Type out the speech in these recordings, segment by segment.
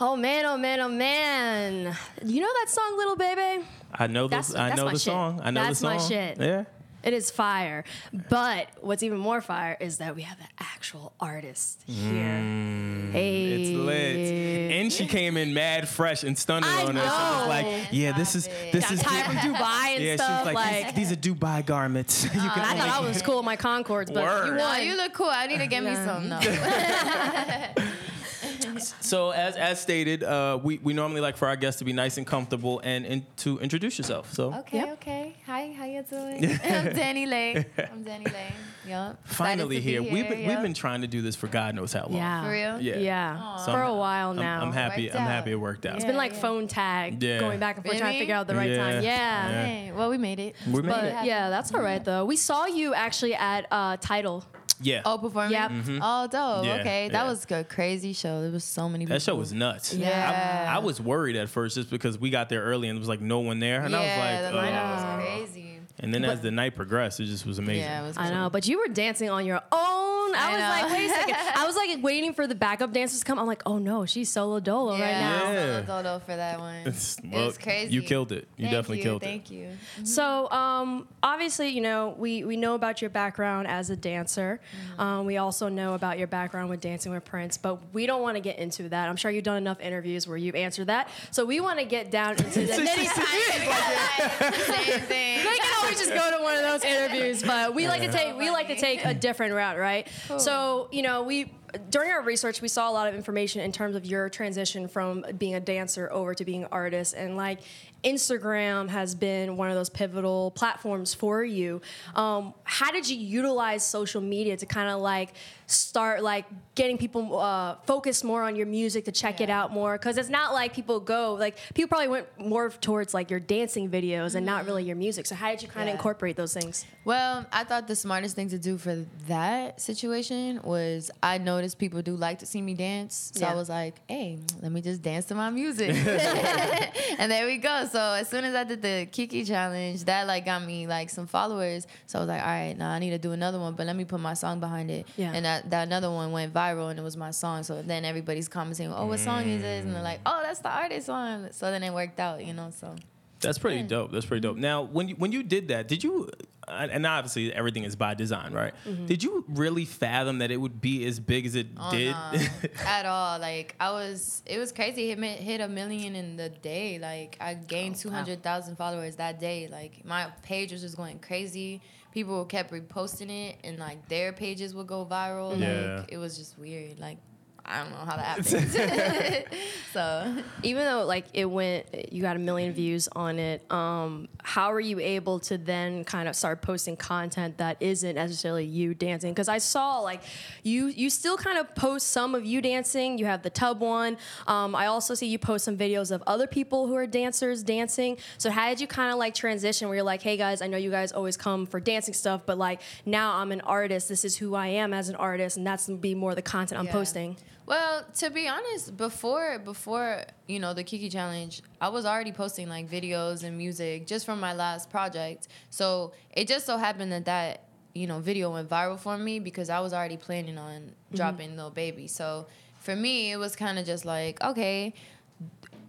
Oh man, oh man, oh man. You know that song, Little Baby? I know the That's- I that's know my the shit. song. I know That's the my shit. Yeah. It is fire. But what's even more fire is that we have the actual artist here. Hey. Mm, It's lit. And she came in mad fresh and stunning I on it. She was know. like, yeah, this is this Got is tied from Dubai and yeah, stuff. she was like, like, these, these are Dubai garments. you can I thought only- I was cool with my Concords, but Word. you No, Oh, you look cool. I need to get me Yeah. some. No. So as as stated, uh, we we normally like for our guests to be nice and comfortable and, and to introduce yourself. So Okay, Yep. okay. Hi, how you doing? I'm DaniLeigh. I'm DaniLeigh. Yep. finally Excited to here. We've been we've been trying to do this for God knows how long. yeah. For real? Yeah. Yeah. So For I'm- a while I'm, now. I'm happy. I'm happy it worked out. It's been like phone tag Yeah. going back and forth trying to figure out the right Yeah. time. Yeah. Yeah. Well, we made it. We made But it. yeah, that's all right though. We saw you actually at uh, Title. Yeah. Oh, performing? Yep. Oh, dope. Yeah, okay. That yeah. was a crazy show. There was so many people. That show was nuts. Yeah. I, I was worried at first just because we got there early and there was like no one there. And yeah, I was like, the lineup uh, was crazy. and then as the night progressed, it just was amazing. Yeah, it was I know, but you were dancing on your own. I, I was know. like, wait a second. I was like waiting for the backup dancers to come. I'm like, oh no, she's solo dolo right now. Yeah. Solo dolo for that one. It's- it well, was crazy. You killed it. You Thank definitely you, killed Thank you. So, um, obviously, you know, we, we know about your background as a dancer. Um, we also know about your background with Dancing with Prince, but we don't want to get into that. I'm sure you've done enough interviews where you've answered that. So we want to get down into the nitty Same thing. they can always just go to one of those interviews, but we like to take we like to take a different route, right? So you know we during our research we saw a lot of information in terms of your transition from being a dancer over to being an artist, and like Instagram has been one of those pivotal platforms for you. Um, how did you utilize social media to kind of like start like getting people uh, focused more on your music to check it out more? Because it's not like people go like people probably went more towards like your dancing videos and not really your music. So how did you kind of Yeah. incorporate those things? Well, I thought the smartest thing to do for that situation was I noticed people do like to see me dance. So Yeah. I was like, hey, let me just dance to my music. and there we go. So as soon as I did the Kiki challenge, that like got me like some followers. So I was like, all right, now I need to do another one, but let me put my song behind it. Yeah. And that, that another one went viral and it was my song. So then everybody's commenting, oh, what song is this? And they're like, oh, that's the artist one. So then it worked out, you know, so. That's pretty dope. That's pretty dope. Now, when you when you did that, did you? And obviously, everything is by design, right? Mm-hmm. Did you really fathom that it would be as big as it Oh, did? at all. Like I was, it was crazy. It hit, hit a million in the day. Like I gained Oh, two hundred thousand followers that day. Like my page was just going crazy. People kept reposting it, and like their pages would go viral. Yeah. Like it was just weird. Like I don't know how that happened. so Even though like it went, you got a million views on it. Um, how are you able to then kind of start posting content that isn't necessarily you dancing? Because I saw like you you still kind of post some of you dancing. You have the tub one. Um, I also see you post some videos of other people who are dancers dancing. So how did you kind of like transition where you're like, hey guys, I know you guys always come for dancing stuff, but like now I'm an artist. This is who I am as an artist, and that's gonna be more the content I'm Yeah. posting. Well, to be honest, before before you know the Kiki challenge, I was already posting like videos and music just from my last project. So it just so happened that that you know video went viral for me because I was already planning on mm-hmm. dropping Little Baby. So for me, it was kind of just like okay.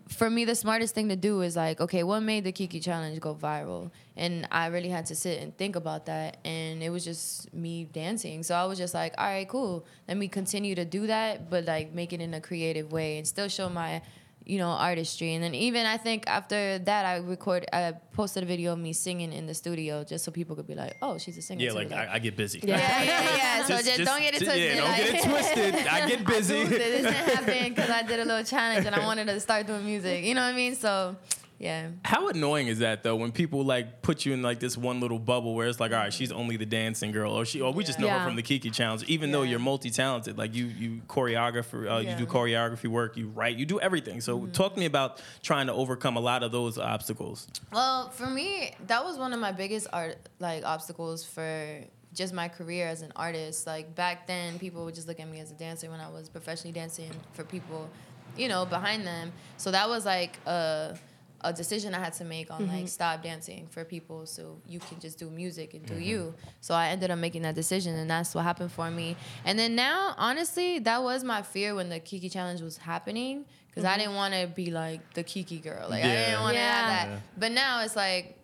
For me, the smartest thing to do is like, okay, what made the Kiki challenge go viral? And I really had to sit and think about that. And it was just me dancing. So I was just like, all right, cool. Let me continue to do that, but like make it in a creative way and still show my, you know, artistry. And then even I think after that, I record, I posted a video of me singing in the studio just so people could be like, oh, she's a singer. yeah, too. like I, I get busy. Yeah. yeah, yeah, yeah. So just, don't get it twisted. Yeah, don't get it twisted. I get busy. I. This didn't happen because I did a little challenge and I wanted to start doing music. You know what I mean? So yeah. How annoying is that though when people like put you in like this one little bubble where it's like, all right, she's only the dancing girl, or she, or we just know Yeah. her from the Kiki Challenge, even though you're multi talented. Like you, you choreographer, uh, you do choreography work, you write, you do everything. So talk to me about trying to overcome a lot of those obstacles. Well, for me, that was one of my biggest art like obstacles for just my career as an artist. Like back then, people would just look at me as a dancer when I was professionally dancing for people, you know, behind them. So that was like a a decision I had to make on like mm-hmm. stop dancing for people so you can just do music and do mm-hmm. you. So I ended up making that decision and that's what happened for me. And then now, honestly, that was my fear when the Kiki challenge was happening because I mm-hmm. didn't want to be like the Kiki girl. Like I didn't want to Yeah. have that. But now it's like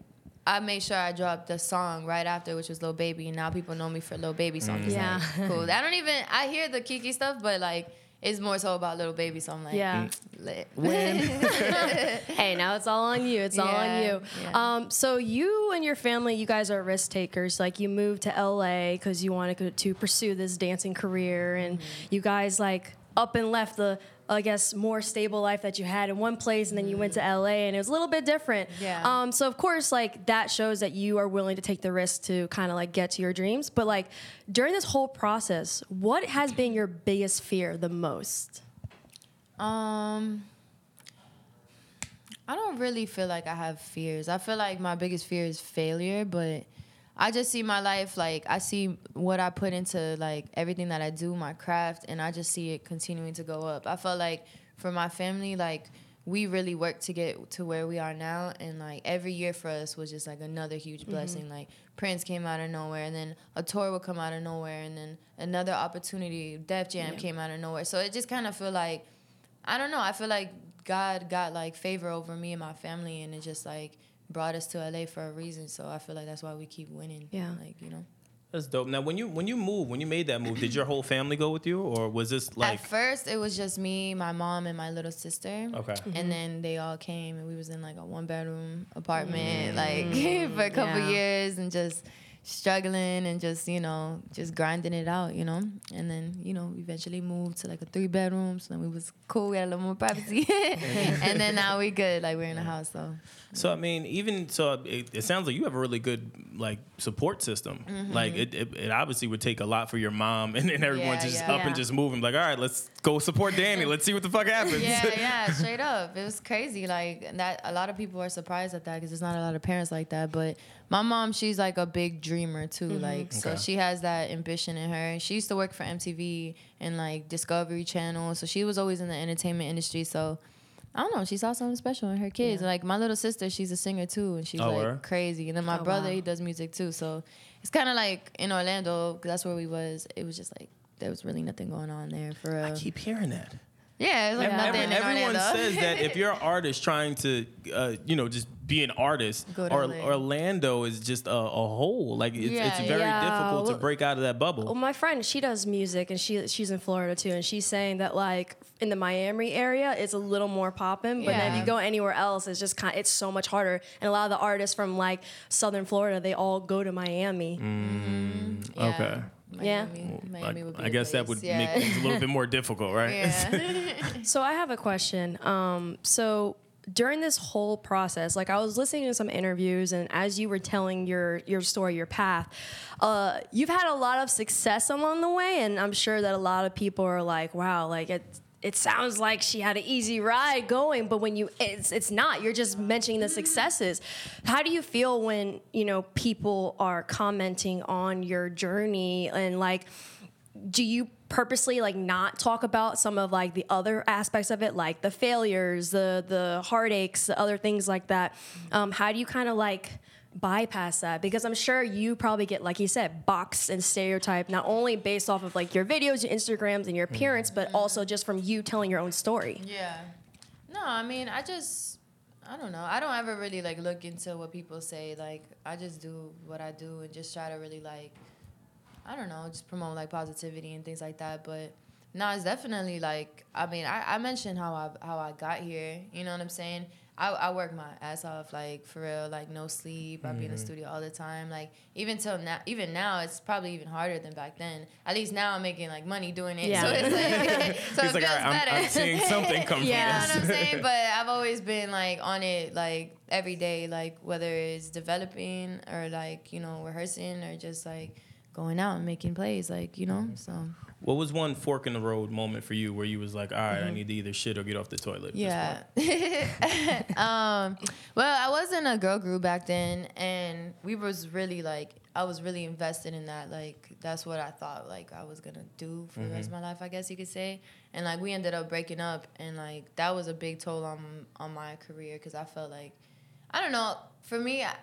I made sure I dropped the song right after, which was Lil Baby, and now people know me for Lil Baby songs. Yeah. Like, cool. I don't even I hear the Kiki stuff, but like it's more so about little Baby, so I'm like, Yeah. lit. hey, now it's all on you. It's all on you. yeah. Um, so you and your family, you guys are risk takers. Like you moved to LA because you wanted to- to pursue this dancing career, and Mm-hmm. you guys like up and left the, I guess, more stable life that you had in one place, and then you went to LA, and it was a little bit different. Yeah. Um, so of course, like that shows that you are willing to take the risk to kind of like get to your dreams. But like during this whole process, what has been your biggest fear the most? Um, I don't really feel like I have fears. I feel like my biggest fear is failure, but I just see my life like I see what I put into like everything that I do, my craft, and I just see it continuing to go up. I felt like for my family, like we really worked to get to where we are now, and like every year for us was just like another huge mm-hmm. blessing. Like Prince came out of nowhere, and then a tour would come out of nowhere, and then another opportunity, Def Jam Yeah. came out of nowhere. So it just kind of feel like I don't know. I feel like God got like favor over me and my family, and it just like brought us to LA for a reason. So I feel like that's why we keep winning. Yeah. like you know. That's dope. Now, when you when you moved, when you made that move, did your whole family go with you, or was this like At first, it was just me, my mom, and my little sister. okay? Mm-hmm. And then they all came, and we was in like a one bedroom apartment, mm. like for a couple Yeah. years, and just struggling and just you know just grinding it out, you know. And then you know we eventually moved to like a three bedroom, so then we was cool, we had a little more privacy, and then now we good, like we're in a house, so So I mean, even so, it, it sounds like you have a really good like support system. Mm-hmm. Like it, it, it obviously would take a lot for your mom and then everyone Yeah, to just yeah. up and just move and like, all right, let's go support Danny. Let's see what the fuck happens. yeah, yeah, straight up. It was crazy. Like that, a lot of people are surprised at that because there's not a lot of parents like that. But my mom, she's like a big dreamer too. Mm-hmm. Like so, Okay. she has that ambition in her. She used to work for MTV and like Discovery Channel, so she was always in the entertainment industry. So. I don't know. She saw something special in her kids. Like my little sister, she's a singer too, and she's Oh, like word? crazy. And then my Oh, brother, wow. he does music too. So it's kind of like in Orlando, cause that's where we was. It was just like there was really nothing going on there for. I Uh, keep hearing that. yeah, it was like Yeah. nothing Every- in everyone Orlando. says that if you're an artist trying to, uh, you know, just be an artist, or, Orlando is just a, a hole. Like it's, Yeah, it's very yeah. difficult to break out of that bubble. Well, my friend, she does music, and she she's in Florida too, and she's saying that like in the Miami area, it's a little more popping, but then if you go anywhere else, it's just kind, it's so much harder. And a lot of the artists from like Southern Florida, they all go to Miami. Yeah. Okay. Yeah. Miami, I, Miami would be I the guess that would yeah. make things a little bit more difficult, right? Yeah. So I have a question. Um, so during this whole process, like I was listening to some interviews, and as you were telling your your story, your path, uh, you've had a lot of success along the way, and I'm sure that a lot of people are like, "Wow, like it." It sounds like she had an easy ride going, but when you it's it's not. You're just mentioning the successes. How do you feel when you know people are commenting on your journey and like do you purposely like not talk about some of like the other aspects of it like the failures the the heartaches the other things like that um, how do you kind of like bypass that because i'm sure you probably get like you said boxed and stereotyped not only based off of like your videos your instagrams and your appearance but mm-hmm. also just from you telling your own story yeah. No, I mean, I just, I don't know. I don't ever really like look into what people say. Like, I just do what I do and just try to really like, I don't know, just promote like positivity and things like that. But no, it's definitely like, I mean, I, I mentioned how I how I got here. You know what I'm saying? I, I work my ass off, like for real, like no sleep. I be in the mm-hmm. studio all the time. Like even till now, even now, it's probably even harder than back then. At least now I'm making like money doing it. Yeah. So it's like, so He's it like, feels all right, I'm, better. I'm seeing something come Yeah. from You know this. what I'm saying? But I've always been like on it like every day, like whether it's developing or like, you know, rehearsing or just like going out and making plays, like, you know? Mm-hmm. So What was one fork in the road moment for you where you was like, all right, I need to either shit or get off the toilet? Mm-hmm. Yeah. um, well, I was in a girl group back then, and we was really like, I was really invested in that. Like, that's what I thought like I was gonna do for the rest of my life, I guess you could say. And like, we ended up breaking up, and like that was a big toll on on my career because I felt like, I don't know, for me. I,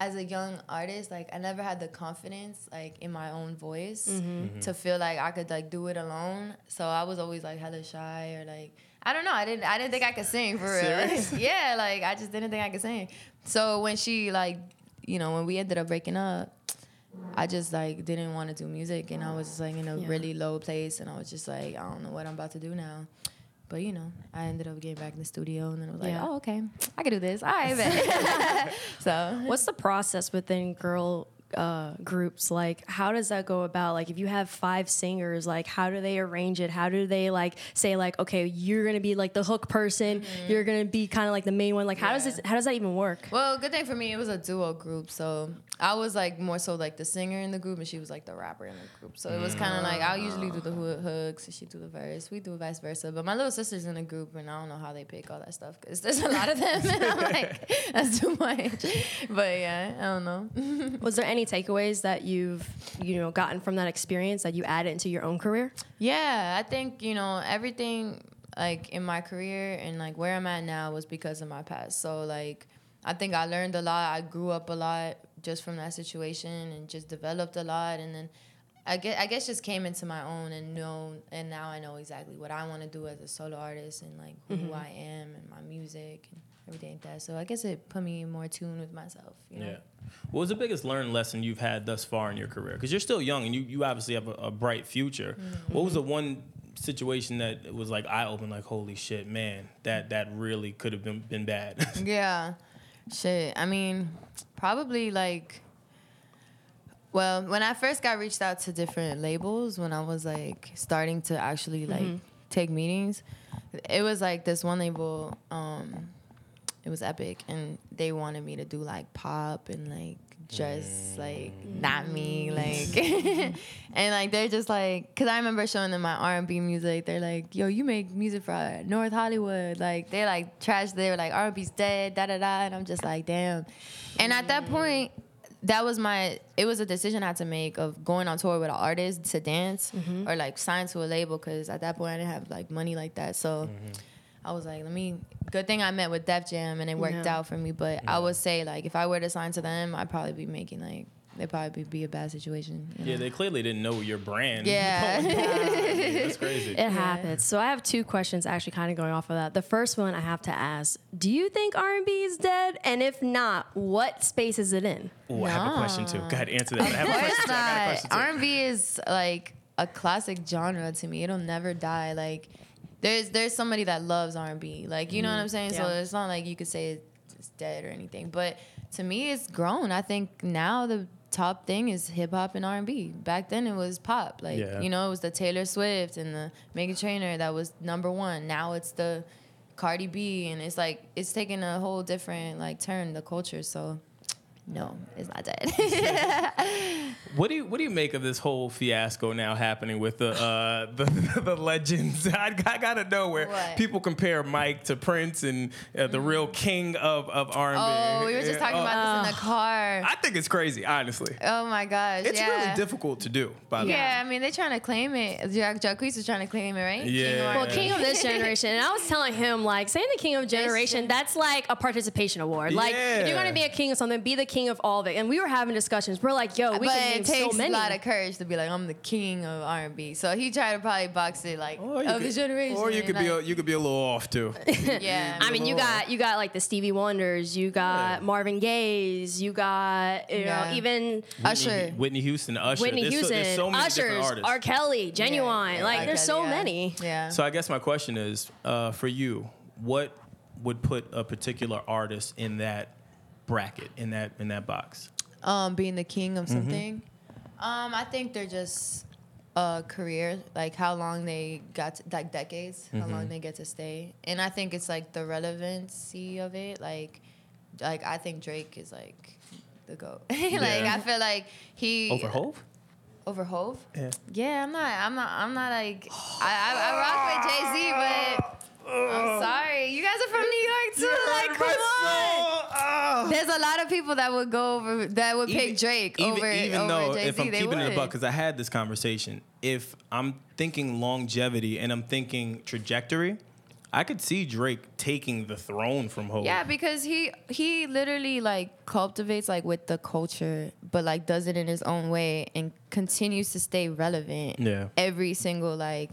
as a young artist, like I never had the confidence, like in my own voice, mm-hmm. Mm-hmm. to feel like I could like do it alone. So I was always like hella shy or like I don't know. I didn't I didn't think I could sing for real. Yeah, like I just didn't think I could sing. So when she like, you know, when we ended up breaking up, I just like didn't want to do music, and I was just like in a Yeah. really low place, and I was just like, I don't know what I'm about to do now. But you know, I ended up getting back in the studio, and then I was like, Yeah. oh okay, I can do this. All right, so What's the process within girl uh, groups? Like, how does that go about? Like, if you have five singers, like, how do they arrange it? How do they like say like, okay, you're gonna be like the hook person, you're gonna be kind of like the main one. Like, how does Mm-hmm. This? How does that even work? Well, good thing for me, it was a duo group. So I was like more so like the singer in the group, and she was like the rapper in the group. So it was kind of mm. like I'll usually do the hoo- hooks, and she do the verse. We do vice versa. But my little sister's in the group, and I don't know how they pick all that stuff because there's a lot of them, and I'm like, that's too much. But yeah, I don't know. Was there any takeaways that you've you know gotten from that experience that you added into your own career? Yeah, I think you know everything like in my career and like where I'm at now was because of my past. So like I think I learned a lot. I grew up a lot just from that situation and just developed a lot and then I guess, I guess just came into my own and know and now I know exactly what I want to do as a solo artist and like who I am and my music and everything like that. So I guess it put me in more tune with myself. You know? Yeah. What was the biggest learned lesson you've had thus far in your career? Because you're still young and you, you obviously have a, a bright future. Mm-hmm. What was the one situation that was like eye opening, like, holy shit, man, that that really could have been, been bad? Yeah. Shit. I mean, probably like well, when I first got reached out to different labels when I was like starting to actually like take meetings, it was like this one label um it was epic and they wanted me to do like pop and like just like not me mm. like and like they're just like because i remember showing them my r&b music they're like yo you make music for uh, north hollywood like they're like trash they were like r&b's dead da da da and i'm just like damn. And at that mm. point that was my it was a decision i had to make of going on tour with an artist to dance mm-hmm. or like sign to a label because at that point i didn't have like money like that so mm-hmm. I was like, let me. Good thing I met with Def Jam and it worked Yeah. out for me. But I would say like, if I were to sign to them, I'd probably be making like, they'd probably be a bad situation. you yeah, know? they clearly didn't know your brand. Yeah. That's crazy. It happens. So I have two questions actually kind of going off of that. The first one I have to ask, do you think R&B is dead? And if not, what space is it in? Ooh, I have a question too. Go ahead, answer that. I have a question too. I got a question too. R&B is like a classic genre to me. It'll never die. Like there's there's somebody that loves R&B. Like you know what I'm mm-hmm. saying? So it's not like you could say it's dead or anything. But to me, it's grown. I think now the top thing is hip hop and R&B. Back then it was pop. Like Yeah. you know, it was the Taylor Swift and the Meghan Trainor that was number one. Now it's the Cardi B, and it's like it's taking a whole different like turn the culture. So. No, it's not dead. What do you what do you make of this whole fiasco now happening with the uh, the, the legends? I, I gotta know where What? people compare Mike to Prince and uh, the real king of of R and B. Oh, we were just talking about this in the car. I think it's crazy, honestly. Oh my gosh. It's yeah. really difficult to do. By the way. Yeah, I mean they're trying to claim it. Ja- Jacquees was trying to claim it, right? Yeah. King Well, King of this generation, and I was telling him like saying the King of generation, that's like a participation award. Like if you're gonna be a king of something, be the king of all of it. And we were having discussions. We're like, yo, we but can it name takes so many. a lot of courage to be like, I'm the king of R&B. So he tried to probably box it like of could- the generation. Or you could be a, you could be a little off too. yeah. I mean, you got you got like the Stevie Wonders, you got Yeah. Marvin Gaye's, you got you Yeah. know even Usher. Whitney, Whitney Houston, Usher. Whitney there's Houston, So, there's so many different Ushers, artists. R. Kelly, Genuine. Yeah, like R. there's Kelly, so yeah. many. Yeah. So I guess my question is, uh, for you, what would put a particular artist in that bracket, in that in that box? um, being the king Mm-hmm. of something. Um, I think they're just a career, like how long they got, to, like decades, how Mm-hmm. long they get to stay, and I think it's like the relevancy of it. Like, like I think Drake is like the goat. like Yeah. I feel like he Over Hove? Over Hove? Yeah. Yeah, I'm not. I'm not. I'm not like. I, I, I rock with Jay Z, but. I'm sorry. You guys are from New York too. Like, come on. There's a lot of people that would go over that would pick Drake even, over even over though Jay Z. if I'm they keeping would. it a buck, because I had this conversation. If I'm thinking longevity and I'm thinking trajectory, I could see Drake taking the throne from Hove. yeah, because he he literally like cultivates like with the culture, but like does it in his own way and continues to stay relevant. Yeah. Every single like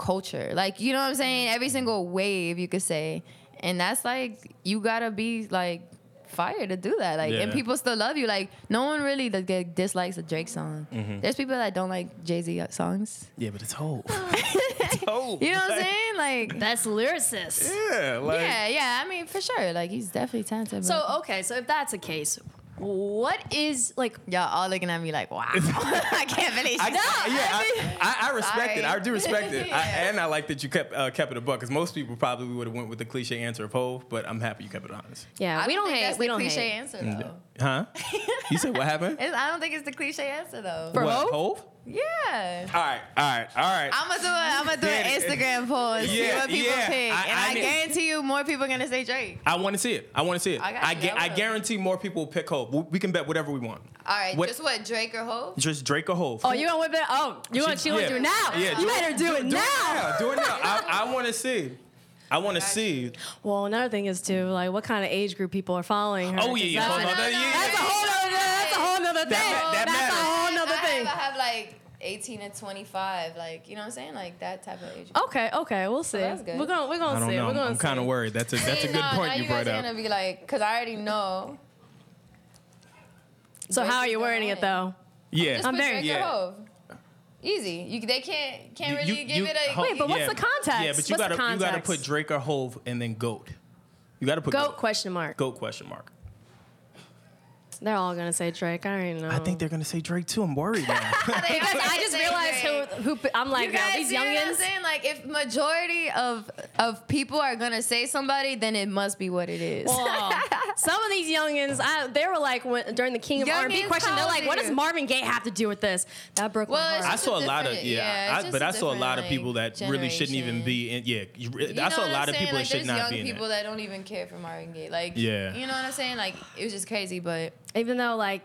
culture, like you know what I'm saying. Every single wave you could say, and that's like you gotta be like fire to do that. Like, and people still love you. Like, no one really that get- dislikes a Drake song. Mm-hmm. There's people that don't like Jay Z songs. Yeah, but it's Hove. it's Hove. You know what I'm Like, saying? Like, Best lyricist. Yeah, like yeah, yeah. I mean, for sure. Like, he's definitely talented. So okay, so if that's the case, what is like? Y'all all looking at me like, wow. I can't believe I, she yeah, I, I, I respect it. I do respect it, I, Yeah. and I like that you kept uh, kept it a buck. Because most people probably would have went with the cliche answer of Hove, but I'm happy you kept it honest. Yeah, I we don't think hate. That's We the don't cliche hate. answer though. Huh? You said what happened? It's- I don't think it's the cliche answer though. For what, Hove? Hove? Yeah. All right, all right, all right. I'm gonna do a, I'm gonna do an Instagram poll and see Yeah, what people yeah. pick, I- and I I, need- guarantee you more people are gonna say Drake. I want to see it. I want to see it. I got I, you, gu- I I will. guarantee more people will pick Hove. We- We can bet whatever we want. All right, What- just what Drake or Hove? Just Drake or Hove. Oh, you gonna whip it? Oh, you want? She- You want to yeah. do it now? Yeah, you better do, it do now. Do it now. I, I want to see. I want to see. Well, another thing is too, like, what kind of age group people are following her? Oh yeah, yeah. 'cause Hold That's, on. That- no, yeah, that's a whole nother. That's a whole other thing. That ma- that that's matters. a whole nother I thing. Have, I have like 18 and 25, like you know what I'm saying, like that type of age. Okay, okay, we'll see. that's good. We're gonna we're gonna don't see. know. We're I'm, gonna I'm kind of worried. That's a that's a good no, point now you you brought guys are up. gonna be like, cause I already know. So how are you gonna wording it though? Yeah. Just I'm very- yeah. or Hove. Easy. You they can't can't really you- give you- it a. Hove- Wait, but what's the context? Yeah, but you What's the gotta you gotta put Drake or Hove and then Goat. You gotta put Goat question mark. Goat question mark. They're all gonna say Drake. I already know. I think they're gonna say Drake too. I'm worried now. because I just realized who who I'm like You guys these see what I'm youngins. saying? Like, if majority of of people are gonna say somebody, then it must be what it is. Well, some of these youngins, I, they were like when, during the King of R&B question, they're like, old "What does? Marvin Gaye have to do with this?" That broke Well, my heart. I saw a lot of yeah, yeah, I, but just I a saw a lot of people that like, really shouldn't even be in. Yeah, you, You I saw a lot of people like, that should not young be in people that don't even care for Marvin Gaye. Like, Yeah. you know what I'm saying? Like, it was just crazy, but Even though like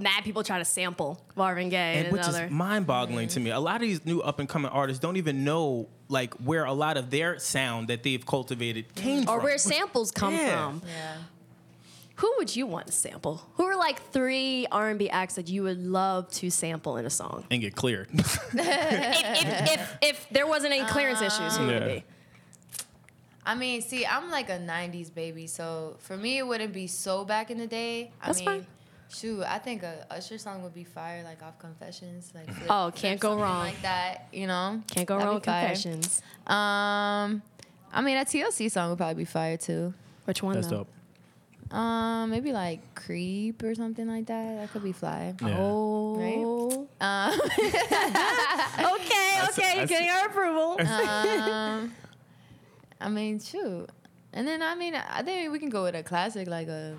mad people try to sample Marvin Gaye and, and which another. is mind-boggling to me. A lot of these new up-and-coming artists don't even know like where a lot of their sound that they've cultivated came or from. Or where samples come Yeah. from. yeah. Who would you want to sample? Who are like three R&B acts that you would love to sample in a song? and get cleared. if, if, if, if there wasn't any clearance issues, who would Yeah. it be? I mean, see, I'm like a '90s baby, so for me, it wouldn't be so back in the day. I That's mean, fine. shoot, I think a Usher song would be fire, like off Confessions, like flip- Oh, can't go wrong. like that. You know, Can't go That'd wrong be with. Confessions. Um, I mean, a TLC song would probably be fire too. Which one That's though? dope. Um, maybe like Creep or something like that. That could be fly. Yeah. Oh. Um, Okay, I okay, see- I you're getting our approval. um, I mean, shoot. And then I mean, I think we can go with a classic like a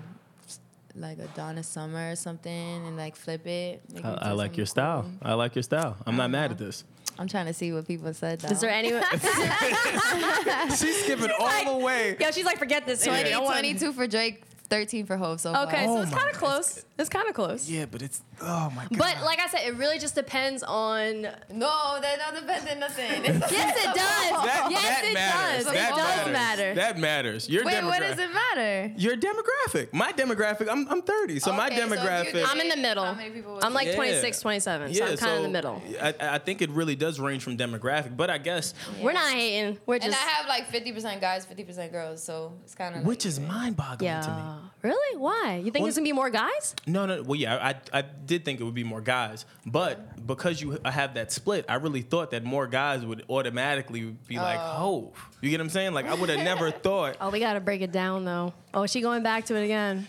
like a Donna Summer or something, and like flip it. make I, I like your style. I like your style. I'm not mad at Uh-huh. this. I'm trying to see what people said. Though. Is there anyone? She's skipping all the way. Yo, she's like, forget this. 20, I 22 for Drake, 13 for Hove so far. Okay, Oh so it's my- kind of close. It's kind of close. Yeah, but it's oh my god. But like I said, it really just depends on. No, that don't depend on nothing. Yes, it does. that, yes, that it matters. does. That it does matters. matter. That matters. Your Wait, demographic. what does it matter? Your demographic. My demographic. I'm I'm 30, so my Okay, so if you demographic. did- I'm in the middle. How many people would I'm like Yeah. 26, 27, so I'm kind of in the middle. I, I think it really does range from demographic, but I guess We're not hating. We're And just. I have like 50% guys, 50% girls, so it's kind of which is mind-boggling yeah. to me. Really? Why? You think Well- there's gonna be more guys? No, no. Well, yeah, I, I did think it would be more guys, but because you have that split, I really thought that more guys would automatically be like, "Oh, oh. you get what I'm saying?" Like I would have never thought. Oh, we gotta break it down though. Oh, is she going back to it again?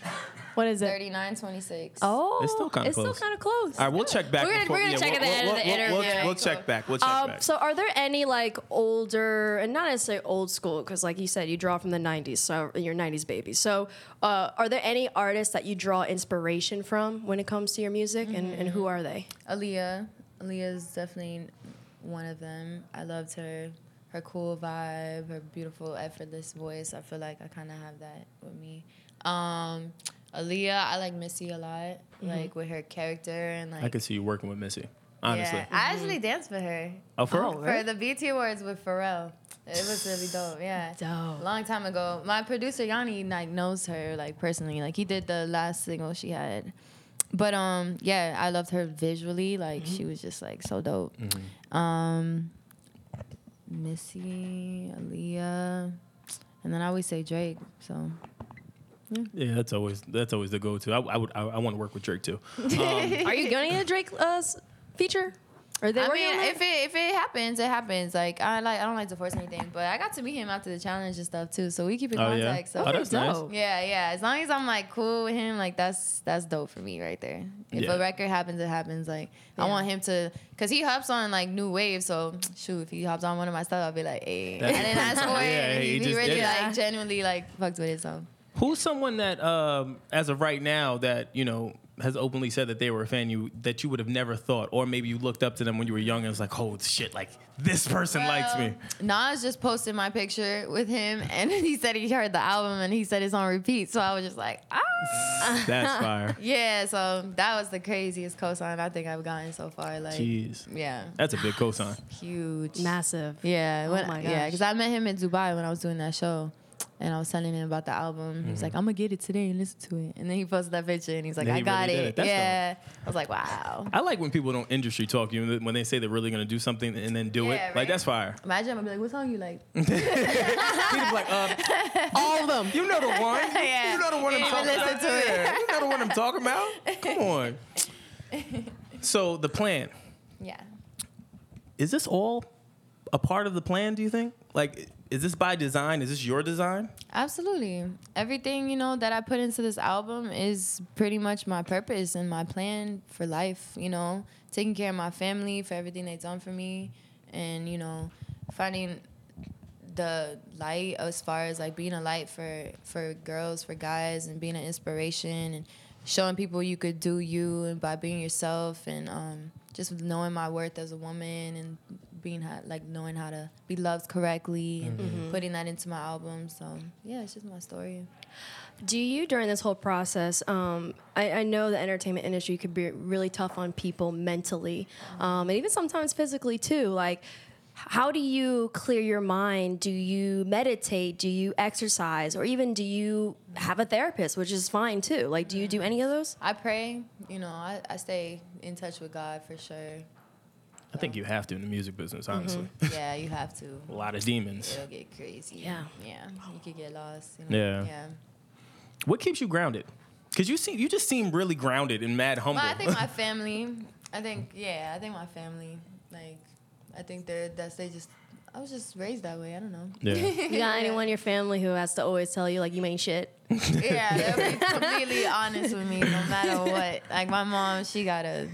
What is it? 39, 26. Oh, It's still kinda It's still close. kind of close. All right, we'll check back. We're gonna- before- we're gonna check we'll, at the end we'll, of the we'll, we'll, interview. we'll check back. We'll check Um, back. so, are there any like older, and not necessarily old school, because like you said, you draw from the '90s, so you're '90s baby. So, uh, are there any artists that you draw inspiration from when it comes to your music, and, and who are they? Aaliyah. Aaliyah is definitely one of them. I loved her. Her cool vibe, her beautiful, effortless voice. I feel like I kind of have that with me. Um, Aaliyah, I like Missy a lot, like with her character and like. I could see you working with Missy. Honestly. Yeah, I actually danced for her Oh, for Oh, real? really? for the BET Awards with Pharrell. It was really dope. Yeah, Dope. long time ago. My producer Yanni like knows her like personally. Like he did the last single she had. But um, yeah, I loved her visually. Like she was just like so dope. Um, Missy, Aaliyah, and then I always say Drake. So Yeah, that's always that's always the go-to. I, I would I, I want to work with Drake too. Um, Are you gonna get a Drake uh, feature? Are they I mean, if it if it happens, it happens. Like I like I don't like to force anything, but I got to meet him after the challenge and stuff too. So we keep in Oh, yeah? contact. So Oh, that's nice. Yeah, yeah. As long as I'm like cool with him, like that's that's dope for me right there. If Yeah. a record happens, it happens. Like I want him to, cause he hops on like new wave. So shoot, if he hops on one of my stuff, I'll be like, hey, I That's- didn't ask for it. Yeah, and he he, he just really like genuinely like fucked with it. So Who's someone that, um, as of right now, that you know has openly said that they were a fan you that you would have never thought, or maybe you looked up to them when you were young and was like, "Oh shit, like this person likes me." Nas just posted my picture with him, and he said he heard the album, and he said it's on repeat. So I was just like, ah. That's fire. Yeah, so that was the craziest cosign I think I've gotten so far. Like, Jeez, yeah, that's a big cosign. huge. Massive. Yeah, Oh when, my yeah, because I met him in Dubai when I was doing that show, and I was telling him about the album. He was like, "I'm gonna get it today and listen to it." And then he posted that picture, and he's like, Then "I he got really it." yeah, I was like, "Wow." I like when people don't industry talk you when they say they're really gonna do something and then do Yeah, it. Like that's fire. Imagine I'm gonna be like, "What song you like?" People like, um, all of them. You know the one. Yeah. You know the one I'm talking about. to it. Yeah, You know the one I'm talking about. Come on. So the plan yeah. is this all a part of the plan? Do you think? Like, is this by design? Is this your design? Absolutely. Everything, you know, that I put into this album is pretty much my purpose and my plan for life, you know, taking care of my family for everything they've done for me and, you know, finding the light as far as like being a light for for girls, for guys and being an inspiration and showing people you could do you and by being yourself and um just knowing my worth as a woman and being how, like knowing how to be loved correctly and putting that into my album. So yeah, it's just my story. Do you, during this whole process, um, I, I know the entertainment industry could be really tough on people mentally, um, and even sometimes physically too. Like, how do you clear your mind? Do you meditate? Do you exercise? Or even do you have a therapist, which is fine too? Like, do you do any of those? I pray, you know, I, I stay in touch with God for sure. I think you have to in the music business, mm-hmm. honestly. Yeah, you have to. A lot of demons. It'll get crazy. Yeah. Yeah. You could get lost. You know? Yeah. Yeah. What keeps you grounded? Because you seem you just seem really grounded and mad humble. Well, I think my family. I think yeah. I think my family. Like, I think they're that's they just. I was just raised that way. I don't know. yeah. You got anyone in your family who has to always tell you like you ain't shit? yeah, they'll be completely honest with me no matter what. Like my mom, she got a,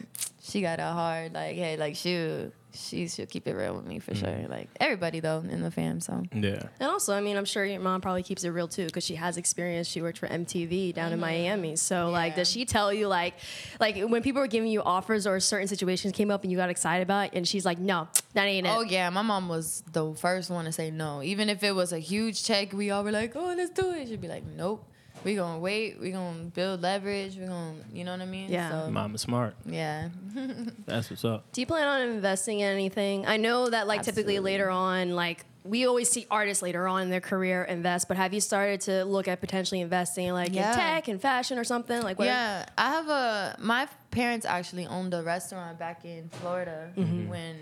she got a hard like, hey, like she, she she'll keep it real with me for mm-hmm. sure. Like everybody though in the fam. So Yeah. And also, I mean, I'm sure your mom probably keeps it real too because she has experience. She worked for MTV down in mm-hmm. Miami. So, like, does she tell you, like, like when people were giving you offers or certain situations came up and you got excited about it, and she's like, no, that ain't it. Oh yeah, my mom was the first one to say no. Even if it was a huge check, we all were like, "Oh, let's do it." She'd be like, "Nope, we gonna wait. We gonna build leverage. We gonna, you know what I mean?" Yeah. So, Mama's smart. yeah. That's what's up. Do you plan on investing in anything? I know that, like, typically later on, like, we always see artists later on in their career invest, but have you started to look at potentially investing, like, Yeah. in tech and fashion or something? Like, what Yeah, I have a. My parents actually owned a restaurant back in Florida mm-hmm. when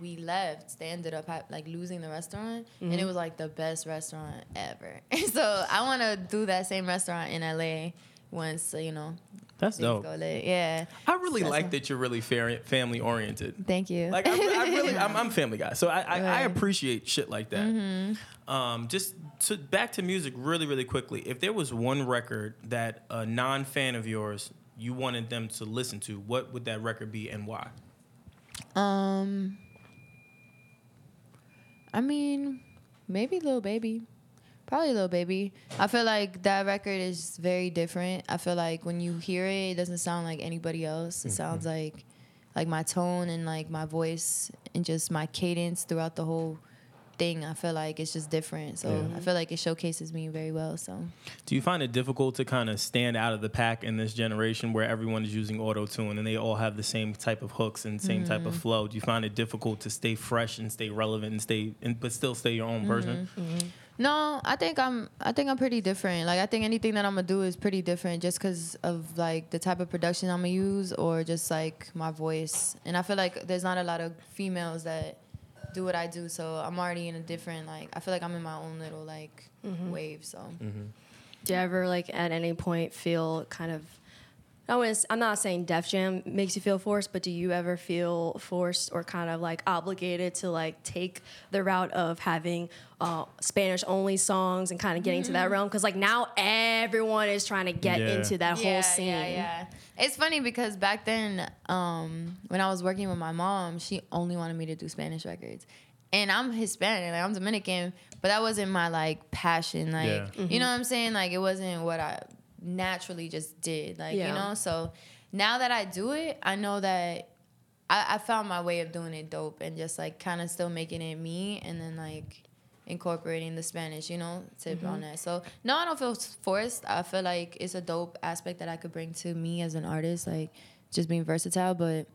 we left, they ended up ha- like losing the restaurant, and Mm-hmm. it was like the best restaurant ever. so I want to do that same restaurant in LA once you know That's things dope. go lit. Yeah. I really That's like a- that you're really family oriented. Thank you. Like I, re- I really, I'm, I'm family guy, so I, I, I appreciate shit like that. Mm-hmm. Um, just to, back to music, really, really quickly. If there was one record that a non-fan of yours you wanted them to listen to, what would that record be and why? Um, I mean, maybe Little Baby. Probably Little Baby. I feel like that record is very different. I feel like when you hear it, it doesn't sound like anybody else. It sounds mm-hmm. like like my tone and like my voice and just my cadence throughout the whole thing. I feel like it's just different. So Yeah. I feel like it showcases me very well. So Do you find it difficult to kind of stand out of the pack in this generation where everyone is using auto tune and they all have the same type of hooks and same type of mm-hmm. flow? Do you find it difficult to stay fresh and stay relevant and stay and but still stay your own person? Mm-hmm. Mm-hmm. No, I think I'm. I think I'm pretty different. Like I think anything that I'm gonna do is pretty different, just because of like the type of production I'm gonna use, or just like my voice. And I feel like there's not a lot of females that do what I do, so I'm already in a different like. I feel like I'm in my own little like mm-hmm. wave. So mm-hmm. Do you ever like at any point feel kind of I was, I'm not saying Def Jam makes you feel forced, but do you ever feel forced or kind of like obligated to like take the route of having uh, Spanish only songs and kind of getting to that mm-hmm. realm? Because like now everyone is trying to get Yeah. into that yeah, whole scene. Yeah, yeah. It's funny because back then, um, when I was working with my mom, she only wanted me to do Spanish records. And I'm Hispanic, like I'm Dominican, but that wasn't my like passion. Like Yeah. you know what I'm saying? Like it wasn't what I naturally just did. Like, Yeah. you know, so now that I do it, I know that I, I found my way of doing it dope and just like kind of still making it me and then like incorporating the Spanish, you know, tip on mm-hmm. that. So no, I don't feel forced. I feel like it's a dope aspect that I could bring to me as an artist, like just being versatile. But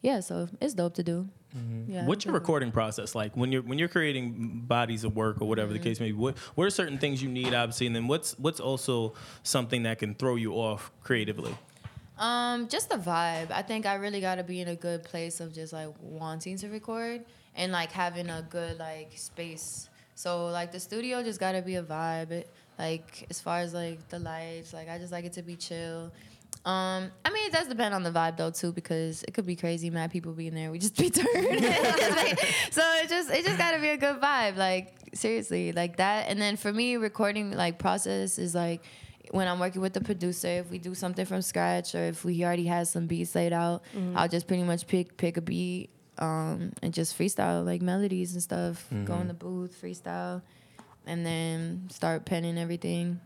yeah, so it's dope to do. Mm-hmm. Yeah. What's your recording process like when you're when you're creating bodies of work or whatever the mm-hmm. case may be? What what are certain things you need obviously, and then what's what's also something that can throw you off creatively? Um, just the vibe. I think I really got to be in a good place of just like wanting to record and like having a good like space. So like the studio just got to be a vibe. It, like as far as like the lights, like I just like it to be chill. Um, I mean, it does depend on the vibe though too, because it could be crazy, mad people being there. We just be turned. So it just it just gotta be a good vibe, like seriously, like that. And then for me, recording like process is like when I'm working with the producer. If we do something from scratch, or if we already has some beats laid out, I'll just pretty much pick pick a beat um, and just freestyle like melodies and stuff. Go in the booth, freestyle, and then start penning everything.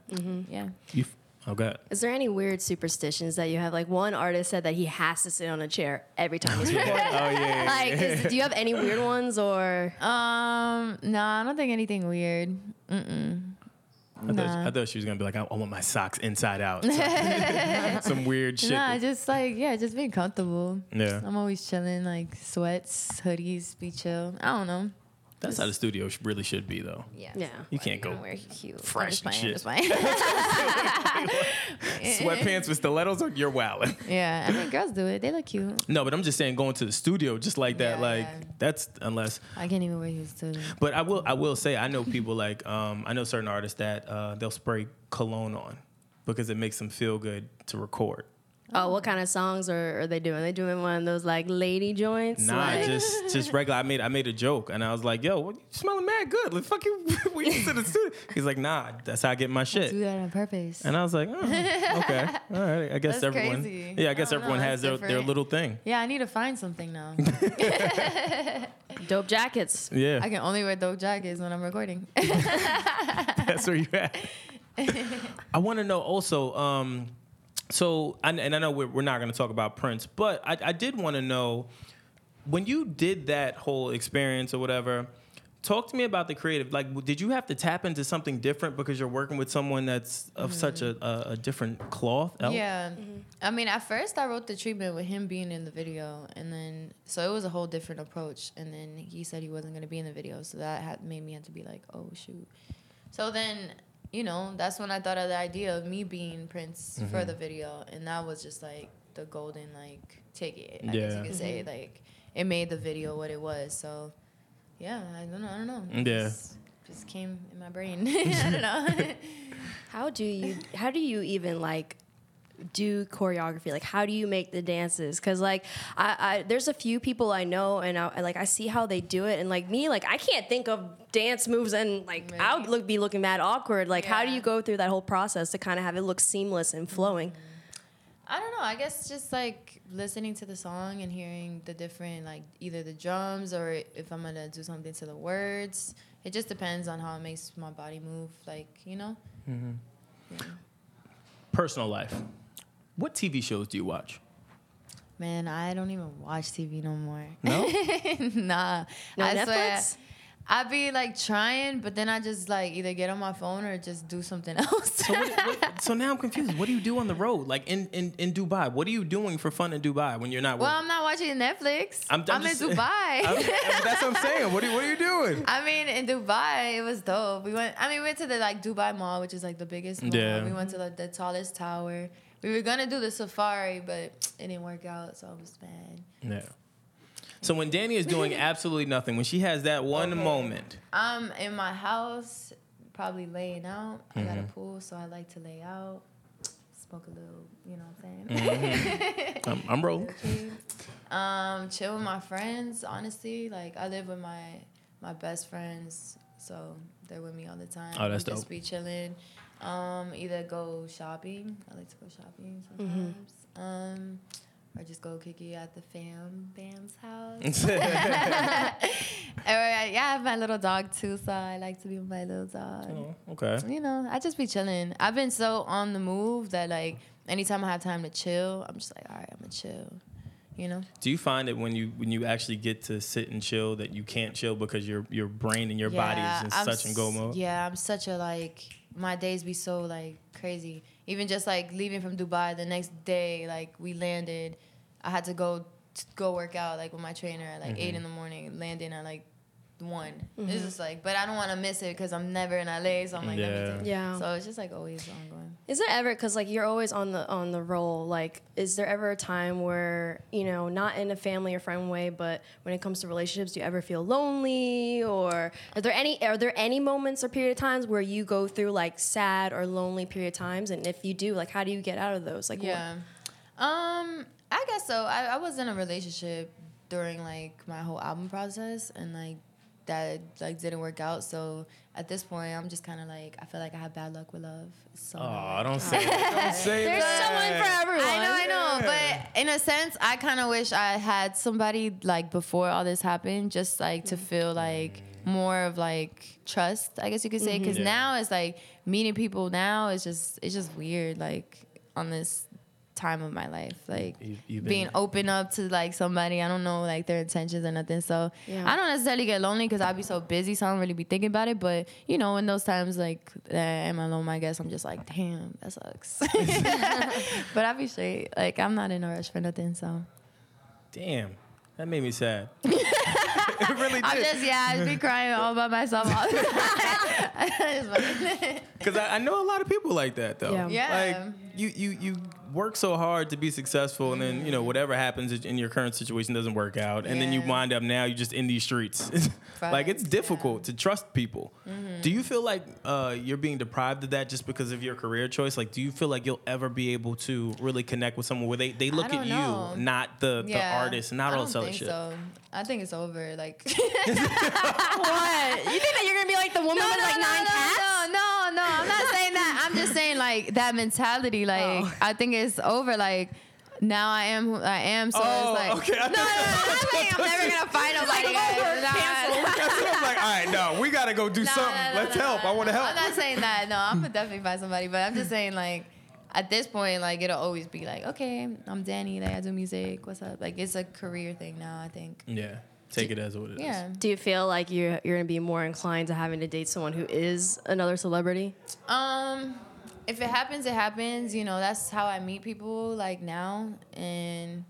Yeah. You f- oh god. Is there any weird superstitions that you have? Like one artist said that he has to sit on a chair every time he's recording. Oh yeah. like, is, do you have any weird ones or? Um, no, I don't think anything weird. Mm-mm. I, thought, I thought she was gonna be like, I, I want my socks inside out. Some weird shit. Nah, just like yeah, just being comfortable. yeah, I'm always chilling, like sweats, hoodies, be chill. I don't know. That's how the studio sh- really should be, though. Yeah. Yeah. You can't go wear cute. fresh I'm and just playing, I'm just playing. sweatpants with stilettos. Or you're wilding. yeah, I mean, girls do it. They look cute. No, but I'm just saying, going to the studio just like that, Yeah, like yeah. that's unless. I can't even wear heels too. But I will, I will say, I know people like, um, I know certain artists that uh, they'll spray cologne on because it makes them feel good to record. Oh, what kind of songs are, are they doing? they doing one of those like lady joints? Nah, Like- just just regular. I made I made a joke and I was like, "Yo, what, you smelling mad good? Like, fuck you, we used to the studio." He's like, "Nah, that's how I get my shit. Do that on purpose. And I was like, oh, "Okay, all right. I guess That's everyone, crazy. yeah, I guess I don't know, everyone has that's their, their little thing." yeah, I need to find something now. dope jackets. Yeah, I can only wear dope jackets when I'm recording. that's where you at. I want to know also. Um, so, and, and I know we're, we're not going to talk about Prince, but I, I did want to know when you did that whole experience or whatever. Talk to me about the creative. Like, did you have to tap into something different because you're working with someone that's of such a, a, a different cloth? Else? Yeah. Mm-hmm. I mean, at first I wrote the treatment with him being in the video, and then so it was a whole different approach. And then he said he wasn't gonna be in the video, so that had made me have to be like, oh shoot. So then, you know, that's when I thought of the idea of me being Prince for mm-hmm. the video, and that was just like the golden like ticket. I guess you could say mm-hmm. like. it made the video what it was. So yeah, I don't know. I don't know. It Yeah. Just, just came in my brain. I don't know. How do you how do you even like do choreography? Like how do you make the dances? Cause like I, I there's a few people I know and I, like I see how they do it and like me like I can't think of dance moves and like I would look be looking mad awkward. Like how do you go through that whole process to kind of have it look seamless and flowing? Mm-hmm. I don't know. I guess just like listening to the song and hearing the different like either the drums or if I'm gonna do something to the words. It just depends on how it makes my body move. Like you know. Mm-hmm. Personal life. What TV shows do you watch? Man, I don't even watch TV no more. No. nah. No I swear. Netflix? I be like trying, but then I just like either get on my phone or just do something else. so, what, what, so now I'm confused. What do you do on the road, like in, in, in Dubai? What are you doing for fun in Dubai when you're not? well, working? I'm not watching Netflix. I'm- I'm, I'm just- in Dubai. I'm- that's what I'm saying. What are, what are you doing? I mean, in Dubai, it was dope. We went. I mean, we went to the like Dubai Mall, which is like the biggest mall. Yeah. We went to the, the tallest tower. We were gonna do the safari, but it didn't work out, so I was mad. Yeah. So when Dani is doing absolutely nothing, when she has that one Okay. moment, I'm in my house, probably laying out. I got a Mm-hmm. pool, so I like to lay out, smoke a little. You know what I'm saying? I'm, I'm rolling. um, chill with my friends. Honestly, like I live with my my best friends, so they're with me all the time. Oh, that's we just be chilling. Um, either go shopping. I like to go shopping Mm-hmm. sometimes. Um, or just go kiki at the fam bam's house. or uh, yeah, I have my little dog too, so I like to be with my little dog. Oh, okay. You know, I just be chilling. I've been so on the move that like anytime I have time to chill, I'm just like, all right, I'm gonna chill. You know? Do you find that when you when you actually get to sit and chill that you can't chill because your your brain and your body is in I'm such and go mode? Yeah, I'm such a like my days be so like crazy. Even just like leaving from Dubai the next day, like we landed, I had to go go work out like with my trainer at like eight mm-hmm. in the morning, landing at like one. It's just like, but I don't want to miss it because I'm never in LA, so I'm like, Yeah. Yeah. So it's just like always ongoing. Is there ever because like you're always on the on the roll? Like, is there ever a time where you know, not in a family or friend way, but when it comes to relationships, do you ever feel lonely, or are there any are there any moments or period of times where you go through like sad or lonely period of times? And if you do, like, how do you get out of those? Like, what- Yeah. Um, I guess so. I, I was in a relationship during like my whole album process and like that like didn't work out. So at this point I'm just kinda like I feel like I have bad luck with love. So Oh, I don't say that. Don't say There's that. someone for everyone. I know, I know, but in a sense, I kind of wish I had somebody like before all this happened, just like to feel like more of like trust, I guess you could say. Mm-hmm. Because Yeah. now it's like meeting people now is just it's just weird, like on this time of my life, like You- you've been- being open up to like somebody. I don't know like their intentions or nothing, so Yeah. I don't necessarily get lonely because I'd be so busy, so I don't really be thinking about it. But you know, in those times like that I'm alone, I guess I'm just like, damn, that sucks. but I'll be straight. Like I'm not in a rush for nothing, so Damn, that made me sad. it really I'm just yeah, I'd be crying all by myself all the time. Because I, I know a lot of people like that though. Yeah. Yeah. Like you, you, you work so hard to be successful, and then you know whatever happens in your current situation doesn't work out, and then you wind up now you're just in these streets. like it's Facts, difficult to trust people. Mm-hmm. Do you feel like uh, you're being deprived of that just because of your career choice? Like, do you feel like you'll ever be able to really connect with someone where they, they look at know. you, not the, the artist, not I all don't this other think shit? so. I think it's over. Like What? You think that you're gonna be like the woman with like nine no, cats? No, no, no. I'm not saying that. I'm just saying like that mentality. Oh. Like Oh. I think it's over. Like now I am who I am. So Oh, it's like okay. No, no, no. I'm saying I'm never gonna find nobody. Nah. That's what I'm like, all right, no, we gotta go do No, something. no, no, Let's no, help. no, I want to help. I'm not saying that. No, I'm gonna definitely find somebody. But I'm just saying like. At this point, like it'll always be like, okay, I'm Dani, like I do music. What's up? Like it's a career thing now. I think. yeah, take it as what it is. Yeah. Do you feel like you're you're gonna be more inclined to having to date someone who is another celebrity? Um, if it happens, it happens. You know, that's how I meet people like now, and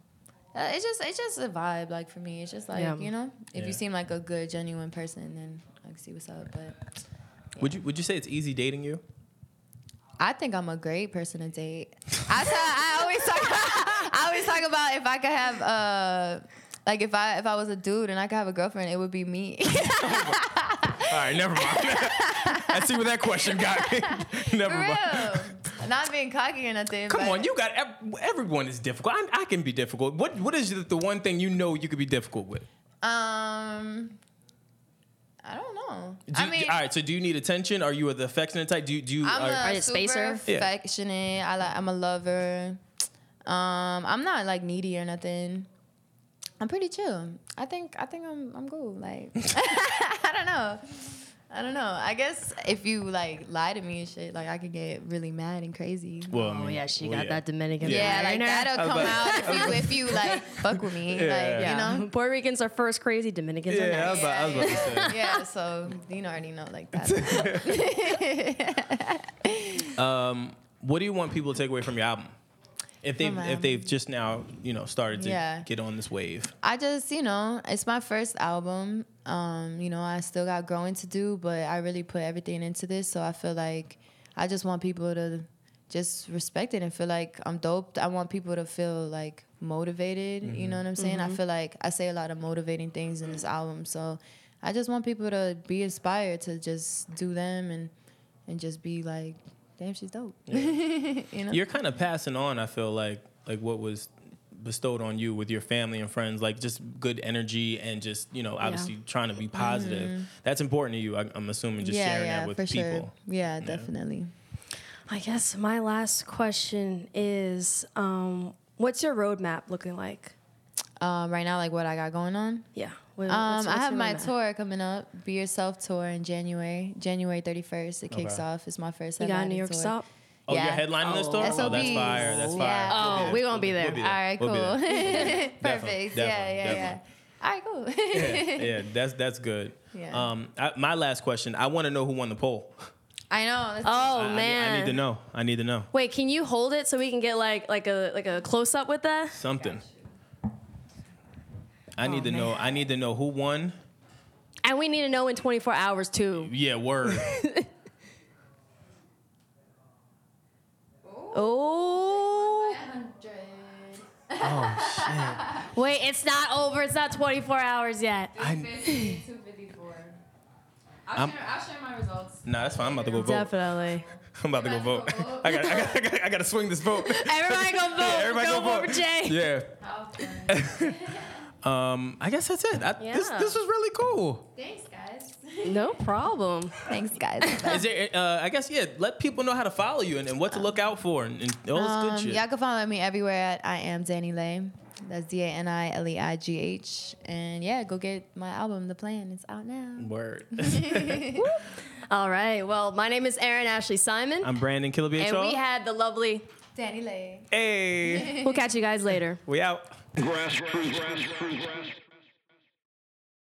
uh, it's just it's just a vibe. Like for me, it's just like Yeah. you know, if Yeah. you seem like a good, genuine person, then I can see what's up. But Would you Would you say it's easy dating you? I think I'm a great person to date. I I always talk. I always talk about if I could have uh Like if I if I was a dude and I could have a girlfriend, it would be me. All right, never mind. I see where that question got me. never For mind. real. Not being cocky or nothing. Come but- on, you got ev- everyone is difficult. I, I can be difficult. What what is the, the one thing you know you could be difficult with? Um, I don't know. Do I you- mean, all right. So do you need attention? Are you the affectionate type? Do you do you? I'm are, Are a you a super spacer? Yeah. affectionate. I like. I'm a lover. Um, I'm not like needy or nothing. I'm pretty chill. I think. I think I'm. I'm cool. Like, I don't know. I don't know. I guess if you like lie to me and shit, like I could get really mad and crazy. well, I Oh mean, yeah, she well, got yeah. that Dominican. yeah, like flavor. that'll I was come about- out if you if you like fuck with me. Yeah. Like, Yeah, you know. Puerto Ricans are first crazy. Dominicans are Yeah, I next. was, about, I was about to say. yeah, so you already know like that. Um, what do you want people to take away from your album? If they've if they've just now you know started to Yeah. get on this wave. I just, you know, it's my first album. Um, you know, I still got growing to do, but I really put everything into this. So I feel like I just want people to just respect it and feel like I'm dope. I want people to feel like motivated. You know what I'm saying? I feel like I say a lot of motivating things in this album. So I just want people to be inspired to just do them and and just be like, damn, she's dope. you know? You're kind of passing on. I feel like like what was bestowed on you with your family and friends, like just good energy and just you know obviously trying to be positive. That's important to you. I, I'm assuming just Mm-hmm. yeah, sharing yeah, that with for people. sure. Yeah, definitely. I guess my last question is, um, what's your roadmap looking like? Um, right now, like what I got going on. Yeah. What- Um, what's- I have my roadmap? tour coming up, Be Yourself tour in January, January 31st. It kicks Okay. off. It's my first. You got a New York tour. stop? Oh, Yeah. you're headlining this Oh. tour? Oh, that's fire. That's fire. Yeah. Oh, We'll we gonna be there. We'll All right, We'll cool. Perfect. Definitely, yeah, yeah, definitely. yeah. All right, cool. yeah, yeah, that's that's good. Yeah. Um, I, my last question. I want to know who won the poll. I know. Oh I- I, man. I need to know. I need to know Wait, can you hold it so we can get like like a like a close up with that? something. I need Oh, to know. I need to know who won. And we need to know in 24 hours too. Yeah, word. Oh. oh shit. Wait, it's not over. It's not 24 hours yet. I, 254. I'll, I'm- share, I'll share my results. nah, that's fine. I'm about to go vote. Definitely. I'm about to go vote. I got. I got. I got. I got to swing this vote. Everybody go vote. Everybody go, go vote vote. for Jay. Yeah. Um. I guess that's it. I, This. Yeah. This was really cool. Thanks, guys. No problem. Thanks, guys. Is there? Uh, I guess yeah. Let people know how to follow you and, and what to look out for and, and all this good Um, shit. y'all can follow me everywhere at I am DaniLeigh. That's D A N I L E I G H. And yeah, go get my album, The Plan. It's out now. Word. All right. Well, my name is Aaron Ashley Simon. I'm Brandon Killaby. and we had the lovely. DaniLeigh. Hey. We'll catch you guys later. We out. Grassroots.